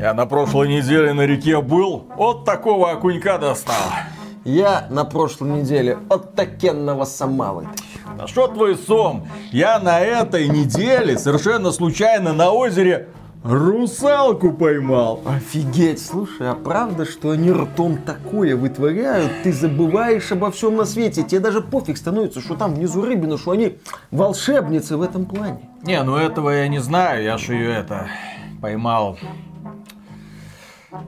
Я на прошлой неделе на реке был, вот такого окунька достал. Я на прошлой неделе от такенного сама вытащил. Да что твой сом? Я на этой неделе совершенно случайно на озере русалку поймал. Офигеть, слушай, а правда, что они ртом такое вытворяют? Ты забываешь обо всем на свете. Тебе даже пофиг становится, что там внизу рыбина, что они волшебницы в этом плане. Не, ну этого я не знаю, я же ее это поймал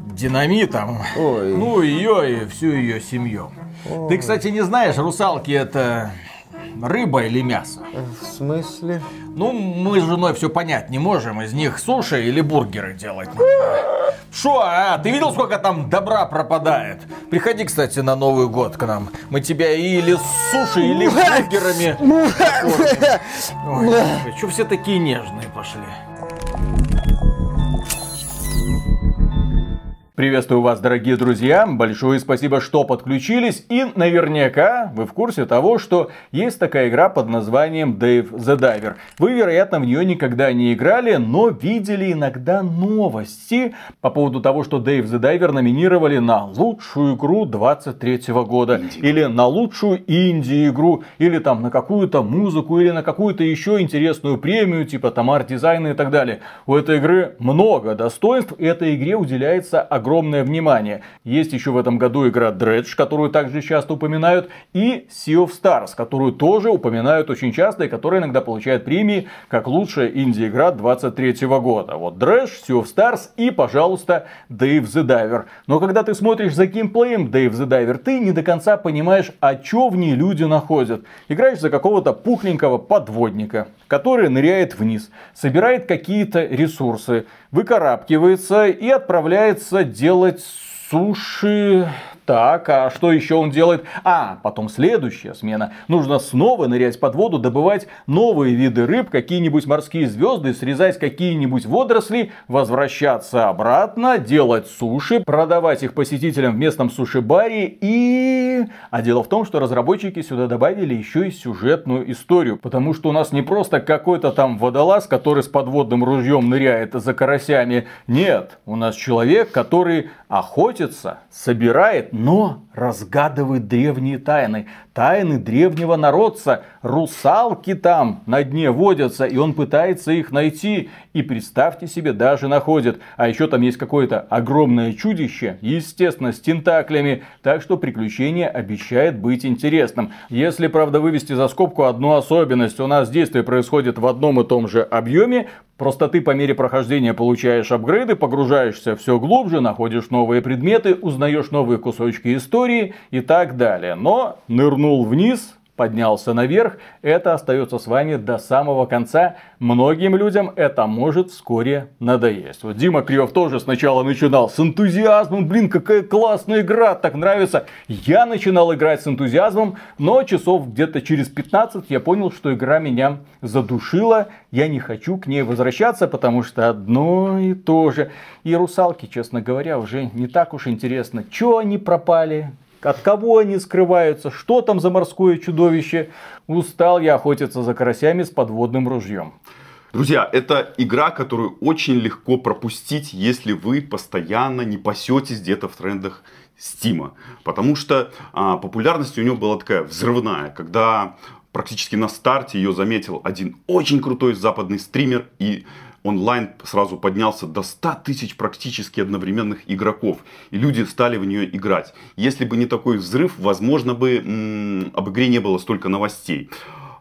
динамитом. Ой. Ну, ее и всю ее семью. Ты, кстати, не знаешь, русалки это рыба или мясо? В смысле? Ну, мы с женой все понять не можем. Из них суши или бургеры делать. Шо, а? Ты видел, сколько там добра пропадает? Приходи, кстати, на Новый год к нам. Мы тебя или с суши, или бургерами. Ой, что все такие нежные пошли? Приветствую вас, дорогие друзья. Большое спасибо, что подключились. И наверняка вы в курсе того, что есть такая игра под названием Dave the Diver. Вы, вероятно, в нее никогда не играли, но видели иногда новости по поводу того, что Dave the Diver номинировали на лучшую игру 23 года. Или на лучшую инди-игру. Или там на какую-то музыку. Или на какую-то еще интересную премию, типа там арт-дизайна и так далее. У этой игры много достоинств. И этой игре уделяется огромное внимание. Есть еще в этом году игра Dredge, которую также часто упоминают, и Sea of Stars, которую тоже упоминают очень часто и которая иногда получает премии как лучшая инди-игра 23 года. Вот Dredge, Sea of Stars и, пожалуйста, Dave the Diver. Но когда ты смотришь за геймплеем Dave the Diver, ты не до конца понимаешь, а что в ней люди находят. Играешь за какого-то пухленького подводника, который ныряет вниз, собирает какие-то ресурсы, выкарабкивается и отправляется делать суши так, а что еще он делает? А, потом следующая смена. Нужно снова нырять под воду, добывать новые виды рыб, какие-нибудь морские звезды, срезать какие-нибудь водоросли, возвращаться обратно, делать суши, продавать их посетителям в местном суши-баре и... А дело в том, что разработчики сюда добавили еще и сюжетную историю. Потому что у нас не просто какой-то там водолаз, который с подводным ружьем ныряет за карасями. Нет, у нас человек, который охотится, собирает но разгадывает древние тайны. Тайны древнего народца. Русалки там на дне водятся, и он пытается их найти. И представьте себе, даже находит. А еще там есть какое-то огромное чудище, естественно, с тентаклями. Так что приключение обещает быть интересным. Если, правда, вывести за скобку одну особенность, у нас действие происходит в одном и том же объеме, Просто ты по мере прохождения получаешь апгрейды, погружаешься все глубже, находишь новые предметы, узнаешь новые кусочки истории и так далее. Но нырнул вниз, поднялся наверх, это остается с вами до самого конца. Многим людям это может вскоре надоесть. Вот Дима Кривов тоже сначала начинал с энтузиазмом, блин, какая классная игра, так нравится. Я начинал играть с энтузиазмом, но часов где-то через 15 я понял, что игра меня задушила, я не хочу к ней возвращаться, потому что одно и то же. И русалки, честно говоря, уже не так уж интересно, что они пропали, от кого они скрываются, что там за морское чудовище. Устал я охотиться за карасями с подводным ружьем. Друзья, это игра, которую очень легко пропустить, если вы постоянно не пасетесь где-то в трендах Стима. Потому что а, популярность у нее была такая взрывная, когда практически на старте ее заметил один очень крутой западный стример и онлайн сразу поднялся до 100 тысяч практически одновременных игроков. И люди стали в нее играть. Если бы не такой взрыв, возможно бы м- об игре не было столько новостей.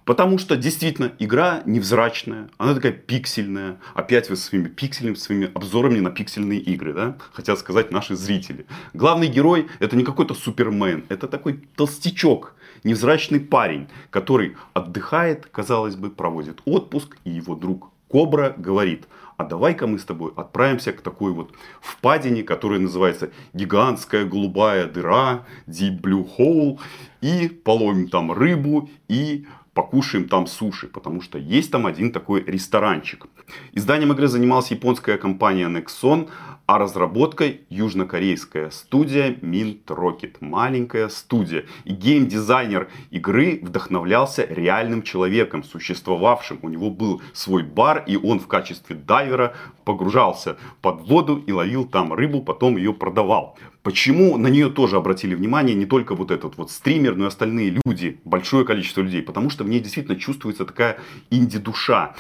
Потому что действительно игра невзрачная, она такая пиксельная. Опять вы своими пикселями, своими обзорами на пиксельные игры, да? Хотят сказать наши зрители. Главный герой это не какой-то супермен, это такой толстячок, невзрачный парень, который отдыхает, казалось бы, проводит отпуск, и его друг Кобра говорит, а давай-ка мы с тобой отправимся к такой вот впадине, которая называется гигантская голубая дыра, Deep Blue Hole, и половим там рыбу и покушаем там суши, потому что есть там один такой ресторанчик. Изданием игры занималась японская компания Nexon, а разработкой южнокорейская студия Mint Rocket. Маленькая студия. И геймдизайнер игры вдохновлялся реальным человеком, существовавшим. У него был свой бар, и он в качестве дайвера погружался под воду и ловил там рыбу, потом ее продавал. Почему на нее тоже обратили внимание не только вот этот вот стример, но и остальные люди, большое количество людей? Потому что в ней действительно чувствуется такая инди-душа.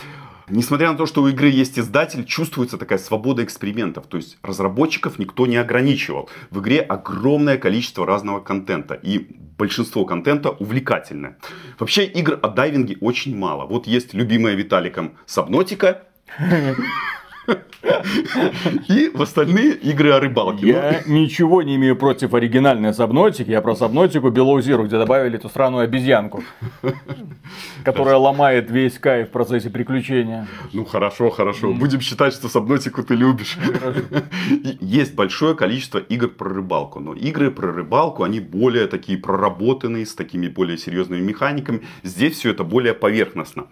Несмотря на то, что у игры есть издатель, чувствуется такая свобода экспериментов. То есть разработчиков никто не ограничивал. В игре огромное количество разного контента. И большинство контента увлекательное. Вообще игр о дайвинге очень мало. Вот есть любимая Виталиком Сабнотика. И в остальные игры о рыбалке. Я ничего не имею против оригинальной Сабнотики. Я про Сабнотику Below Zero, где добавили эту странную обезьянку. Которая ломает весь кайф в процессе приключения. Ну хорошо, хорошо. Будем считать, что Сабнотику ты любишь. Есть большое количество игр про рыбалку. Но игры про рыбалку, они более такие проработанные, с такими более серьезными механиками. Здесь все это более поверхностно.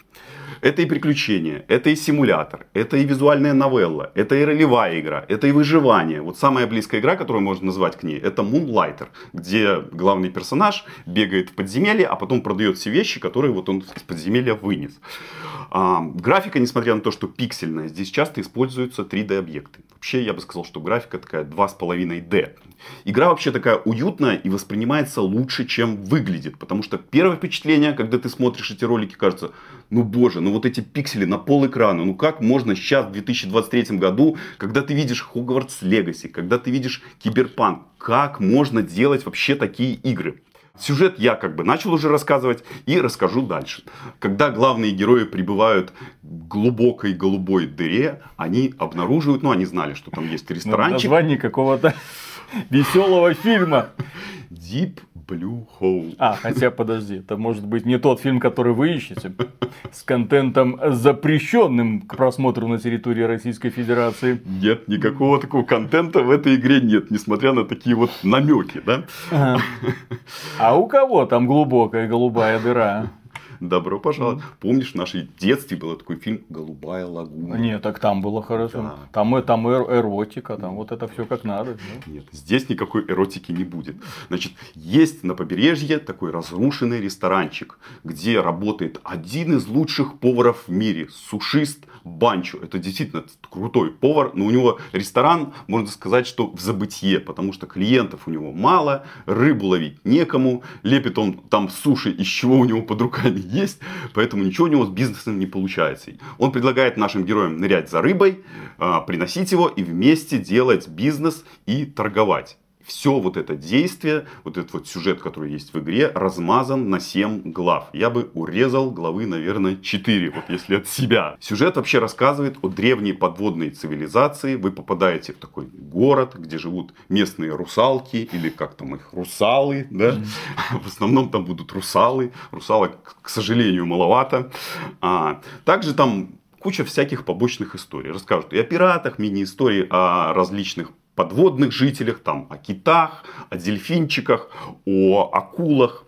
Это и приключения, это и симулятор, это и визуальная новелла, это и ролевая игра, это и выживание. Вот самая близкая игра, которую можно назвать к ней, это Moonlighter, где главный персонаж бегает в подземелье, а потом продает все вещи, которые вот он из подземелья вынес. А, графика, несмотря на то, что пиксельная, здесь часто используются 3D-объекты. Вообще, я бы сказал, что графика такая 2,5D. Игра вообще такая уютная и воспринимается лучше, чем выглядит. Потому что первое впечатление, когда ты смотришь эти ролики, кажется, ну боже, ну вот эти пиксели на пол экрана, ну как можно сейчас, в 2023 году, когда ты видишь Хогвартс Легаси, когда ты видишь Киберпанк, как можно делать вообще такие игры? Сюжет я как бы начал уже рассказывать и расскажу дальше. Когда главные герои прибывают в глубокой голубой дыре, они обнаруживают, ну они знали, что там есть ресторанчик. Название какого-то веселого фильма. Deep Blue Hole. А, хотя подожди, это может быть не тот фильм, который вы ищете, с контентом запрещенным к просмотру на территории Российской Федерации. Нет, никакого такого контента в этой игре нет, несмотря на такие вот намеки, да? Ага. А у кого там глубокая голубая дыра? Добро пожаловать. Mm. Помнишь, в нашей детстве был такой фильм «Голубая лагуна». Нет, так там было хорошо. Да. Там, там эротика, там вот это все как надо. Да? Нет, здесь никакой эротики не будет. Значит, есть на побережье такой разрушенный ресторанчик, где работает один из лучших поваров в мире, сушист Банчо. Это действительно крутой повар, но у него ресторан, можно сказать, что в забытье, потому что клиентов у него мало, рыбу ловить некому, лепит он там суши, из чего у него под руками есть, поэтому ничего у него с бизнесом не получается. Он предлагает нашим героям нырять за рыбой, а, приносить его и вместе делать бизнес и торговать все вот это действие, вот этот вот сюжет, который есть в игре, размазан на 7 глав. Я бы урезал главы, наверное, 4, вот если от себя. Сюжет вообще рассказывает о древней подводной цивилизации. Вы попадаете в такой город, где живут местные русалки, или как там их, русалы, да? В основном там будут русалы. Русалок, к сожалению, маловато. А, также там куча всяких побочных историй. Расскажут и о пиратах, мини-истории о различных подводных жителях, там, о китах, о дельфинчиках, о акулах.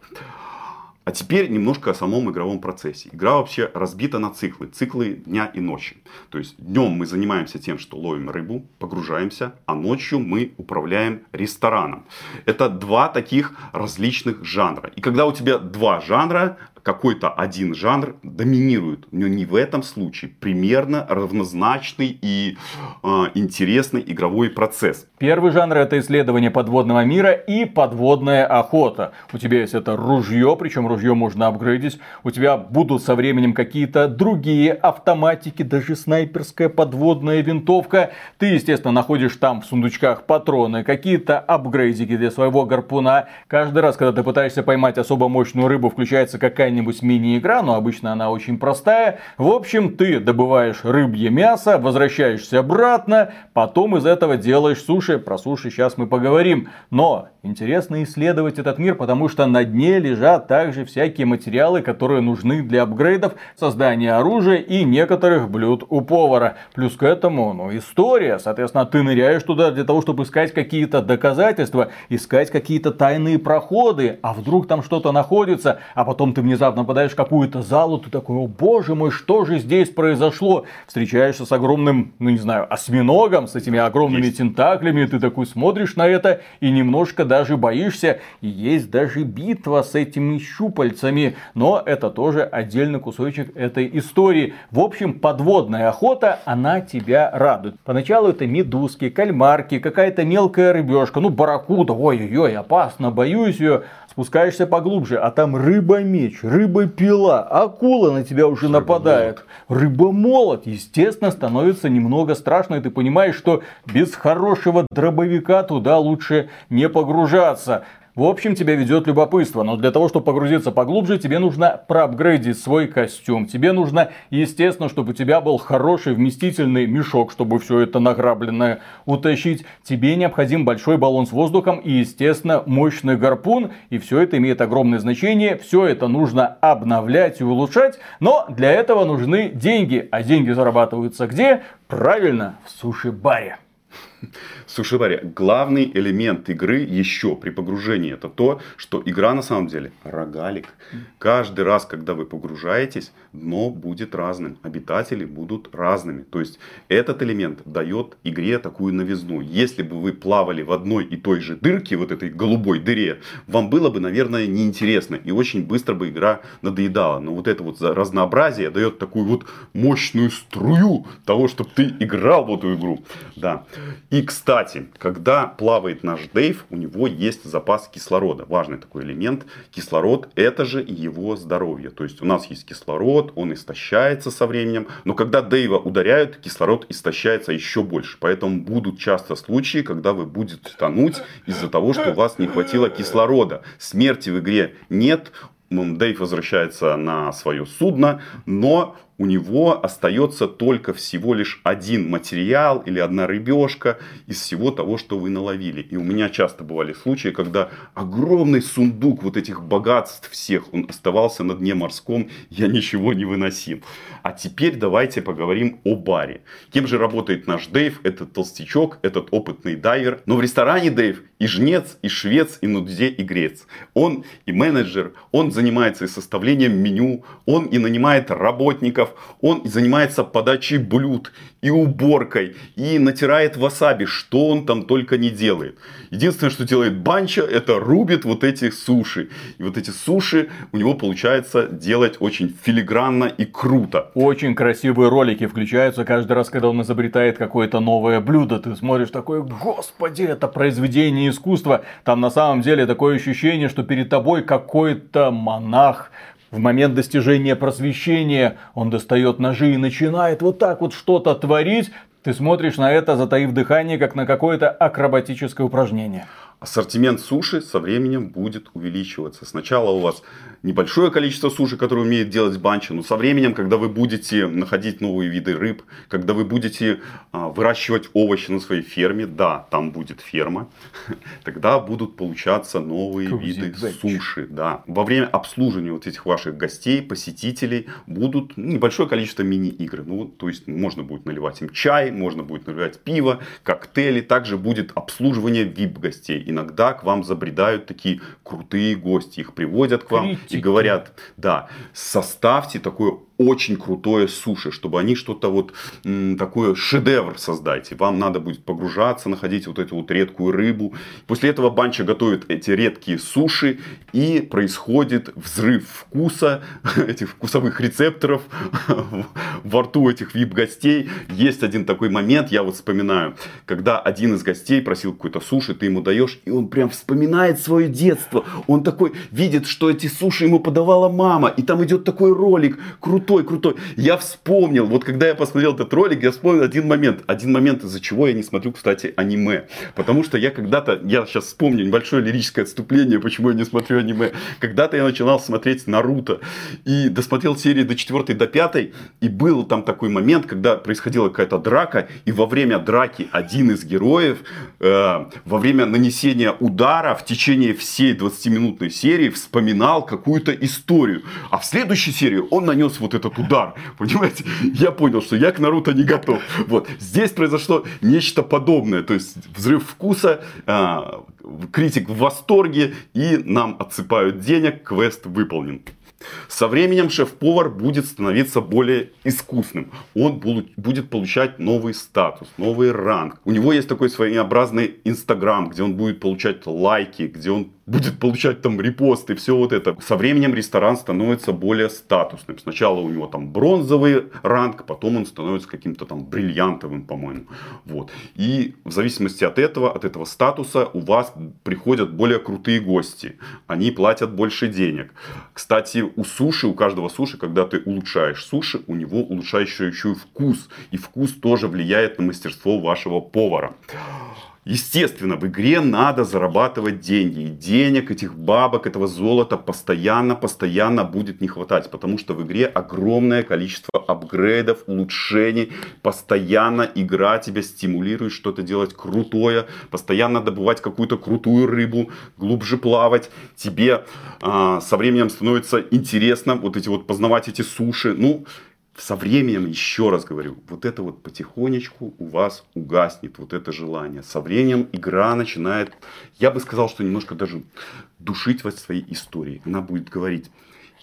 А теперь немножко о самом игровом процессе. Игра вообще разбита на циклы. Циклы дня и ночи. То есть днем мы занимаемся тем, что ловим рыбу, погружаемся, а ночью мы управляем рестораном. Это два таких различных жанра. И когда у тебя два жанра, какой-то один жанр доминирует. Но не в этом случае. Примерно равнозначный и э, интересный игровой процесс. Первый жанр это исследование подводного мира и подводная охота. У тебя есть это ружье, причем ружье можно апгрейдить. У тебя будут со временем какие-то другие автоматики, даже снайперская подводная винтовка. Ты, естественно, находишь там в сундучках патроны, какие-то апгрейдики для своего гарпуна. Каждый раз, когда ты пытаешься поймать особо мощную рыбу, включается какая какая-нибудь мини-игра, но обычно она очень простая. В общем, ты добываешь рыбье мясо, возвращаешься обратно, потом из этого делаешь суши. Про суши сейчас мы поговорим. Но интересно исследовать этот мир, потому что на дне лежат также всякие материалы, которые нужны для апгрейдов, создания оружия и некоторых блюд у повара. Плюс к этому, ну, история. Соответственно, ты ныряешь туда для того, чтобы искать какие-то доказательства, искать какие-то тайные проходы, а вдруг там что-то находится, а потом ты внезапно попадаешь в какую-то залу, ты такой, о боже мой, что же здесь произошло? Встречаешься с огромным, ну не знаю, осьминогом, с этими огромными Есть. тентаклями, ты такой смотришь на это и немножко даже боишься. И есть даже битва с этими щупальцами, но это тоже отдельный кусочек этой истории. В общем, подводная охота, она тебя радует. Поначалу это медузки, кальмарки, какая-то мелкая рыбешка, ну барракуда, ой-ой-ой, опасно, боюсь ее. Спускаешься поглубже, а там рыба-меч, рыба-пила, акула на тебя уже рыба нападает. Рыба-молот, естественно, становится немного страшно, и ты понимаешь, что без хорошего дробовика туда лучше не погружаться. В общем, тебя ведет любопытство, но для того, чтобы погрузиться поглубже, тебе нужно проапгрейдить свой костюм. Тебе нужно, естественно, чтобы у тебя был хороший вместительный мешок, чтобы все это награбленное утащить. Тебе необходим большой баллон с воздухом и, естественно, мощный гарпун. И все это имеет огромное значение. Все это нужно обновлять и улучшать. Но для этого нужны деньги. А деньги зарабатываются где? Правильно, в суши-баре. Сушибари, главный элемент игры еще при погружении это то, что игра на самом деле рогалик. Каждый раз, когда вы погружаетесь, дно будет разным, обитатели будут разными. То есть этот элемент дает игре такую новизну. Если бы вы плавали в одной и той же дырке, вот этой голубой дыре, вам было бы, наверное, неинтересно и очень быстро бы игра надоедала. Но вот это вот разнообразие дает такую вот мощную струю того, чтобы ты играл в эту игру. Да. И, кстати, когда плавает наш Дейв, у него есть запас кислорода. Важный такой элемент. Кислород – это же его здоровье. То есть у нас есть кислород, он истощается со временем. Но когда Дэйва ударяют, кислород истощается еще больше. Поэтому будут часто случаи, когда вы будете тонуть из-за того, что у вас не хватило кислорода. Смерти в игре нет, Дэйв возвращается на свое судно, но у него остается только всего лишь один материал или одна рыбешка из всего того, что вы наловили. И у меня часто бывали случаи, когда огромный сундук вот этих богатств всех, он оставался на дне морском, я ничего не выносил. А теперь давайте поговорим о баре. Кем же работает наш Дэйв, этот толстячок, этот опытный дайвер. Но в ресторане Дэйв и жнец, и швец, и нудзе, и грец. Он и менеджер, он занимается и составлением меню, он и нанимает работников, он занимается подачей блюд и уборкой, и натирает васаби, что он там только не делает. Единственное, что делает Банча, это рубит вот эти суши. И вот эти суши у него получается делать очень филигранно и круто. Очень красивые ролики включаются каждый раз, когда он изобретает какое-то новое блюдо. Ты смотришь такой, господи, это произведение искусства. Там на самом деле такое ощущение, что перед тобой какой-то монах, в момент достижения просвещения он достает ножи и начинает вот так вот что-то творить. Ты смотришь на это, затаив дыхание, как на какое-то акробатическое упражнение. Ассортимент суши со временем будет увеличиваться. Сначала у вас небольшое количество суши, которые умеет делать банча, но со временем, когда вы будете находить новые виды рыб, когда вы будете а, выращивать овощи на своей ферме, да, там будет ферма, тогда будут получаться новые виды суши. Да. Во время обслуживания вот этих ваших гостей, посетителей, будут небольшое количество мини-игр. Ну, то есть можно будет наливать им чай, можно будет наливать пиво, коктейли, также будет обслуживание VIP-гостей иногда к вам забредают такие крутые гости, их приводят к вам Критики. и говорят, да, составьте такое очень крутое суши, чтобы они что-то вот м, такое шедевр создать. И вам надо будет погружаться, находить вот эту вот редкую рыбу. После этого банча готовит эти редкие суши и происходит взрыв вкуса, этих вкусовых рецепторов во рту этих вип-гостей. Есть один такой момент, я вот вспоминаю, когда один из гостей просил какой-то суши, ты ему даешь, и он прям вспоминает свое детство. Он такой видит, что эти суши ему подавала мама, и там идет такой ролик крутой крутой, крутой. Я вспомнил, вот когда я посмотрел этот ролик, я вспомнил один момент. Один момент, из-за чего я не смотрю, кстати, аниме. Потому что я когда-то, я сейчас вспомню небольшое лирическое отступление, почему я не смотрю аниме. Когда-то я начинал смотреть Наруто и досмотрел серии до 4 до 5, и был там такой момент, когда происходила какая-то драка, и во время драки один из героев э, во время нанесения удара в течение всей 20-минутной серии вспоминал какую-то историю. А в следующей серии он нанес вот этот удар. Понимаете? Я понял, что я к Наруто не готов. Вот. Здесь произошло нечто подобное. То есть взрыв вкуса, э, критик в восторге и нам отсыпают денег, квест выполнен. Со временем шеф-повар будет становиться более искусным. Он будет получать новый статус, новый ранг. У него есть такой своеобразный инстаграм, где он будет получать лайки, где он будет получать там репосты, все вот это. Со временем ресторан становится более статусным. Сначала у него там бронзовый ранг, потом он становится каким-то там бриллиантовым, по-моему. Вот. И в зависимости от этого, от этого статуса, у вас приходят более крутые гости. Они платят больше денег. Кстати, у суши, у каждого суши, когда ты улучшаешь суши, у него улучшающий еще и вкус. И вкус тоже влияет на мастерство вашего повара. Естественно, в игре надо зарабатывать деньги. И денег, этих бабок, этого золота постоянно, постоянно будет не хватать. Потому что в игре огромное количество апгрейдов, улучшений. Постоянно игра тебя стимулирует что-то делать крутое. Постоянно добывать какую-то крутую рыбу, глубже плавать. Тебе а, со временем становится интересно вот эти вот познавать эти суши. Ну, со временем, еще раз говорю, вот это вот потихонечку у вас угаснет, вот это желание. Со временем игра начинает, я бы сказал, что немножко даже душить вас своей историей. Она будет говорить,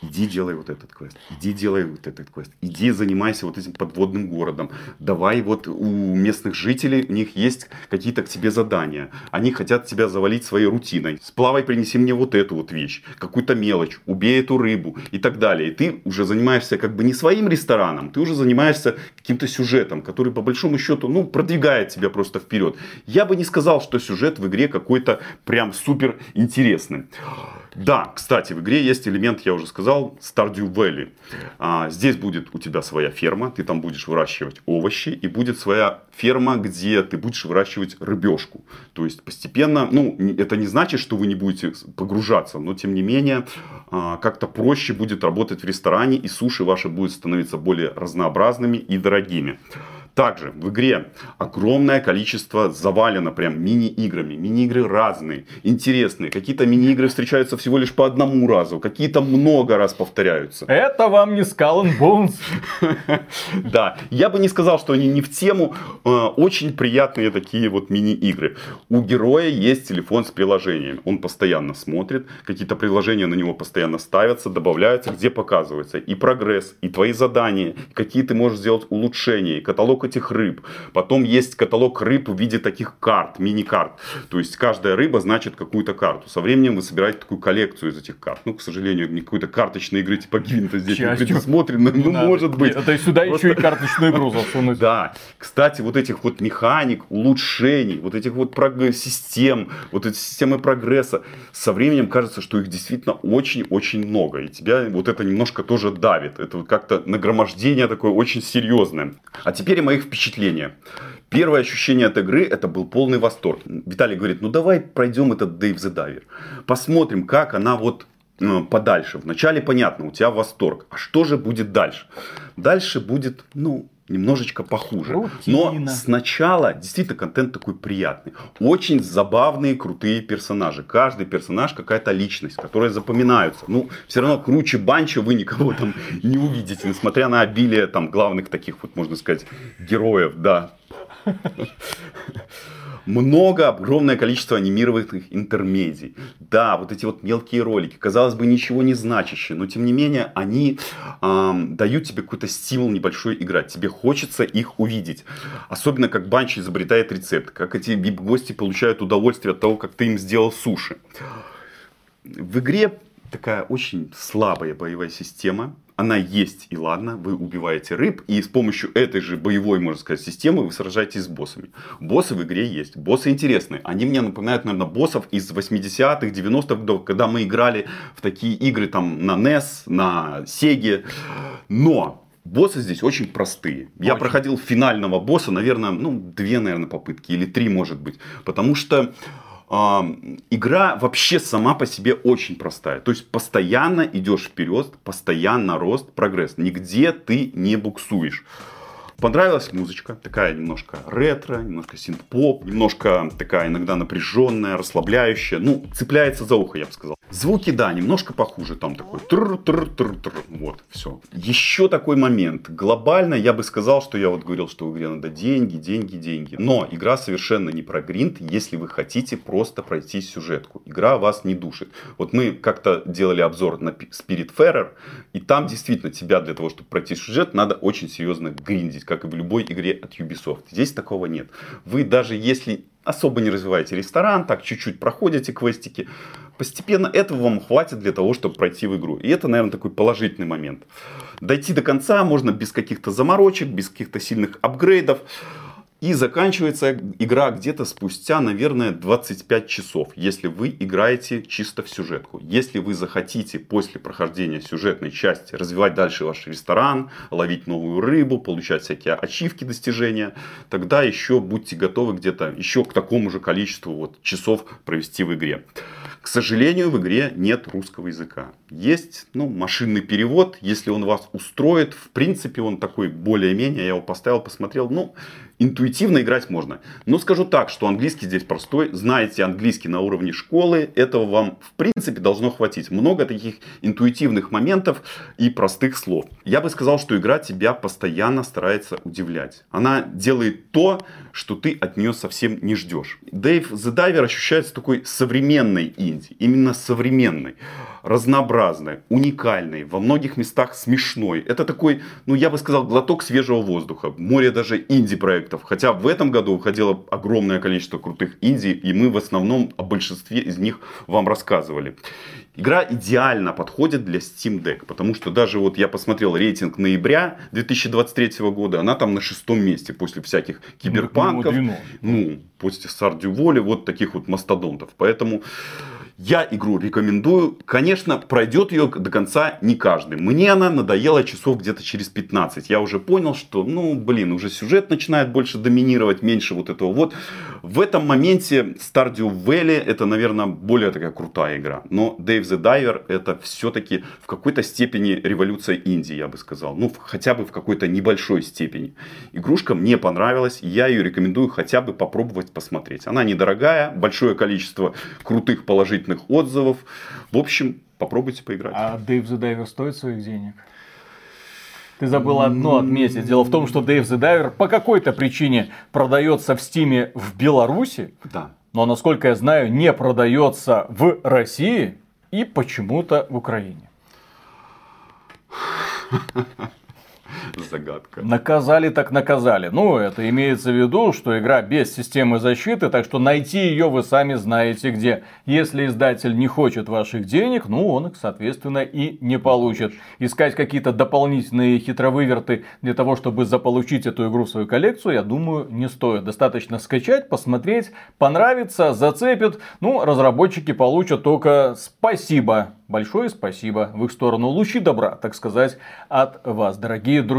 иди делай вот этот квест, иди делай вот этот квест, иди занимайся вот этим подводным городом, давай вот у местных жителей, у них есть какие-то к тебе задания, они хотят тебя завалить своей рутиной, сплавай, принеси мне вот эту вот вещь, какую-то мелочь, убей эту рыбу и так далее. И ты уже занимаешься как бы не своим рестораном, ты уже занимаешься каким-то сюжетом, который по большому счету, ну, продвигает тебя просто вперед. Я бы не сказал, что сюжет в игре какой-то прям супер интересный. Да, кстати, в игре есть элемент, я уже сказал, Stardew Valley. А, здесь будет у тебя своя ферма, ты там будешь выращивать овощи, и будет своя ферма, где ты будешь выращивать рыбешку. То есть постепенно, ну, это не значит, что вы не будете погружаться, но тем не менее, а, как-то проще будет работать в ресторане, и суши ваши будут становиться более разнообразными и дорогими. Также в игре огромное количество завалено прям мини-играми. Мини-игры разные, интересные. Какие-то мини-игры встречаются всего лишь по одному разу, какие-то много раз повторяются. Это вам не Skull and Bones. Да, я бы не сказал, что они не в тему. Э, очень приятные такие вот мини-игры. У героя есть телефон с приложением. Он постоянно смотрит, какие-то приложения на него постоянно ставятся, добавляются, где показывается и прогресс, и твои задания, какие ты можешь сделать улучшения, каталог этих рыб. Потом есть каталог рыб в виде таких карт, мини-карт. То есть каждая рыба значит какую-то карту. Со временем вы собираете такую коллекцию из этих карт. Ну, к сожалению, не какой-то карточной игры типа Гвинта здесь не предусмотрено. Ну, Надо. может быть. То есть сюда Просто... еще и карточную игру засунуть. Да. Кстати, вот этих вот механик, улучшений, вот этих вот систем, вот эти системы прогресса, со временем кажется, что их действительно очень-очень много. И тебя вот это немножко тоже давит. Это вот как-то нагромождение такое очень серьезное. А теперь моих впечатления. Первое ощущение от игры это был полный восторг. Виталий говорит, ну давай пройдем этот Dave the Diver. Посмотрим, как она вот ну, подальше. Вначале понятно, у тебя восторг. А что же будет дальше? Дальше будет, ну, немножечко похуже. Рутина. Но сначала действительно контент такой приятный. Очень забавные, крутые персонажи. Каждый персонаж какая-то личность, которая запоминаются. Ну, все равно круче Банча вы никого там не увидите, несмотря на обилие там главных таких вот, можно сказать, героев, да много, огромное количество анимированных интермедий. Да, вот эти вот мелкие ролики, казалось бы, ничего не значащие, но тем не менее они эм, дают тебе какой-то стимул небольшой играть. Тебе хочется их увидеть. Особенно как Банчи изобретает рецепт, как эти вип-гости получают удовольствие от того, как ты им сделал суши. В игре такая очень слабая боевая система она есть, и ладно, вы убиваете рыб, и с помощью этой же боевой, можно сказать, системы вы сражаетесь с боссами. Боссы в игре есть, боссы интересные. Они мне напоминают, наверное, боссов из 80-х, 90-х годов, когда мы играли в такие игры там на NES, на Sega. Но Боссы здесь очень простые. Очень. Я проходил финального босса, наверное, ну, две, наверное, попытки или три, может быть. Потому что игра вообще сама по себе очень простая. То есть постоянно идешь вперед, постоянно рост, прогресс. Нигде ты не буксуешь. Понравилась музычка, такая немножко ретро, немножко синт-поп, немножко такая иногда напряженная, расслабляющая. Ну, цепляется за ухо, я бы сказал. Звуки, да, немножко похуже. Там такой тр тр тр тр Вот, все. Еще такой момент. Глобально я бы сказал, что я вот говорил, что в игре надо деньги, деньги, деньги. Но игра совершенно не про гринд, если вы хотите просто пройти сюжетку. Игра вас не душит. Вот мы как-то делали обзор на Spirit Spiritfarer, и там действительно тебя для того, чтобы пройти сюжет, надо очень серьезно гриндить как и в любой игре от Ubisoft. Здесь такого нет. Вы даже если особо не развиваете ресторан, так чуть-чуть проходите квестики, постепенно этого вам хватит для того, чтобы пройти в игру. И это, наверное, такой положительный момент. Дойти до конца можно без каких-то заморочек, без каких-то сильных апгрейдов. И заканчивается игра где-то спустя, наверное, 25 часов, если вы играете чисто в сюжетку. Если вы захотите после прохождения сюжетной части развивать дальше ваш ресторан, ловить новую рыбу, получать всякие ачивки, достижения, тогда еще будьте готовы где-то еще к такому же количеству вот часов провести в игре. К сожалению, в игре нет русского языка. Есть ну, машинный перевод, если он вас устроит. В принципе, он такой более-менее, я его поставил, посмотрел. Ну, интуитивно играть можно. Но скажу так, что английский здесь простой. Знаете английский на уровне школы, этого вам в принципе должно хватить. Много таких интуитивных моментов и простых слов. Я бы сказал, что игра тебя постоянно старается удивлять. Она делает то, что ты от нее совсем не ждешь. Dave the Diver ощущается такой современной инди. Именно современной разнообразной, уникальной, во многих местах смешной. Это такой, ну я бы сказал, глоток свежего воздуха. Море даже инди-проектов. Хотя в этом году выходило огромное количество крутых инди, и мы в основном о большинстве из них вам рассказывали. Игра идеально подходит для Steam Deck, потому что даже вот я посмотрел рейтинг ноября 2023 года, она там на шестом месте после всяких киберпанков, ну, ну после Сардю Воли, вот таких вот мастодонтов. Поэтому я игру рекомендую. Конечно, пройдет ее до конца не каждый. Мне она надоела часов где-то через 15. Я уже понял, что, ну, блин, уже сюжет начинает больше доминировать, меньше вот этого вот. В этом моменте Stardew Valley это, наверное, более такая крутая игра. Но Dave the Diver это все-таки в какой-то степени революция Индии, я бы сказал. Ну, хотя бы в какой-то небольшой степени. Игрушка мне понравилась. Я ее рекомендую хотя бы попробовать посмотреть. Она недорогая, большое количество крутых положительных положительных отзывов. В общем, попробуйте поиграть. А Dave the Diver стоит своих денег? Ты забыл одно отметить. Дело в том, что Dave the Diver по какой-то причине продается в Стиме в Беларуси. Да. Но, насколько я знаю, не продается в России и почему-то в Украине. Загадка. Наказали так наказали. Ну, это имеется в виду, что игра без системы защиты, так что найти ее вы сами знаете где. Если издатель не хочет ваших денег, ну, он их, соответственно, и не получит. Искать какие-то дополнительные хитровыверты для того, чтобы заполучить эту игру в свою коллекцию, я думаю, не стоит. Достаточно скачать, посмотреть, понравится, зацепит. Ну, разработчики получат только спасибо большое спасибо в их сторону. Лучи добра, так сказать, от вас, дорогие друзья.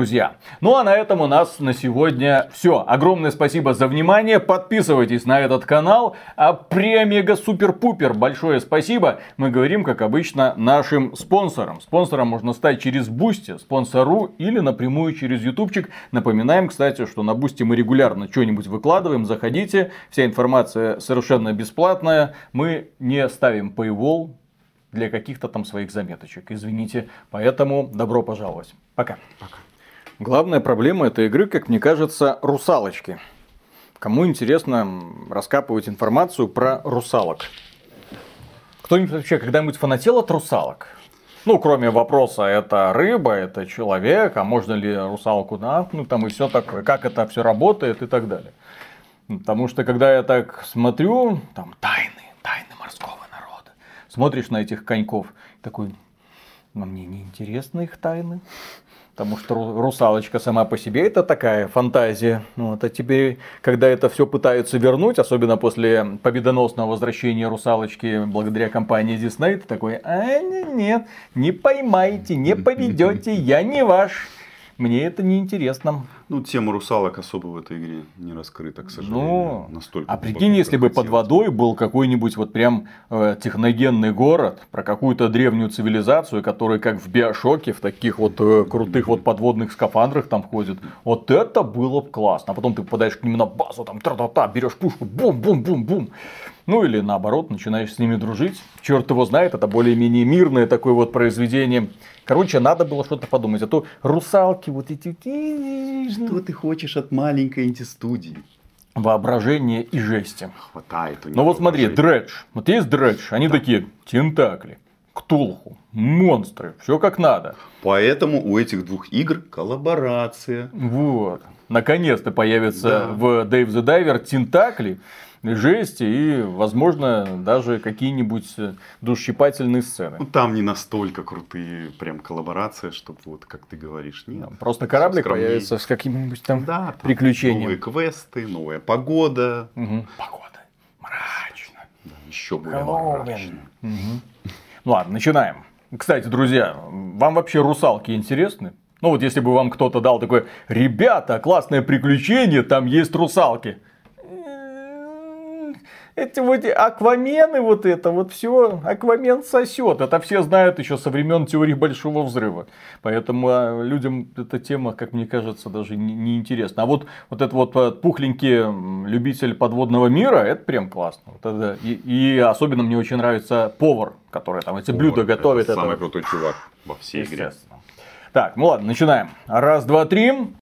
Ну а на этом у нас на сегодня все. Огромное спасибо за внимание. Подписывайтесь на этот канал. А прям мега супер-пупер большое спасибо. Мы говорим, как обычно, нашим спонсорам. Спонсором можно стать через Boosty, Sponsr или напрямую через Ютубчик. Напоминаем, кстати, что на Boosty мы регулярно что-нибудь выкладываем. Заходите. Вся информация совершенно бесплатная. Мы не ставим paywall, для каких-то там своих заметочек. Извините. Поэтому добро пожаловать. Пока. Пока. Главная проблема этой игры, как мне кажется, русалочки. Кому интересно раскапывать информацию про русалок? Кто-нибудь вообще когда-нибудь фанател от русалок? Ну, кроме вопроса, это рыба, это человек, а можно ли русалку на, ну там и все такое, как это все работает и так далее. Потому что когда я так смотрю, там тайны, тайны морского смотришь на этих коньков, такой, Но мне не интересны их тайны. Потому что русалочка сама по себе это такая фантазия. Вот, а теперь, когда это все пытаются вернуть, особенно после победоносного возвращения русалочки благодаря компании Disney, ты такой, а нет, не поймайте, не поведете, я не ваш. Мне это не интересно. Ну, тема русалок особо в этой игре не раскрыта, к сожалению. Ну, Настолько а прикинь, если бы под водой был какой-нибудь вот прям э, техногенный город, про какую-то древнюю цивилизацию, которая как в Биошоке, в таких вот э, крутых вот подводных скафандрах там ходит. Вот это было бы классно. А потом ты попадаешь к ним на базу, там тра-та-та, берешь пушку, бум-бум-бум-бум. Ну или наоборот, начинаешь с ними дружить. Черт его знает, это более-менее мирное такое вот произведение. Короче, надо было что-то подумать. А то русалки вот эти... Что ты хочешь от маленькой инди-студии? Воображение и жести. Хватает у них Ну вот смотри, дредж. Вот есть дредж. Они да. такие, тентакли, ктулху, монстры. Все как надо. Поэтому у этих двух игр коллаборация. Вот. Наконец-то появится да. в Dave the Diver тентакли жести и, возможно, даже какие-нибудь душщипательные сцены. Ну, там не настолько крутые прям коллаборации, чтобы вот, как ты говоришь, нет. Просто кораблик появится с каким-нибудь там, да, там приключением. Новые квесты, новая погода. Угу. Погода. Мрачно. Да, еще более мрачно. Угу. Ну ладно, начинаем. Кстати, друзья, вам вообще русалки интересны? Ну вот если бы вам кто-то дал такое, ребята, классное приключение, там есть русалки эти вот аквамены, вот это вот все, аквамен сосет. Это все знают еще со времен теории большого взрыва. Поэтому а, людям эта тема, как мне кажется, даже не, не интересна. А вот, вот этот вот а, пухленький любитель подводного мира, это прям классно. Вот это, и, и особенно мне очень нравится повар, который там эти повар, блюда готовит. Это, это самый крутой чувак во всей игре. Так, ну ладно, начинаем. Раз, два, три.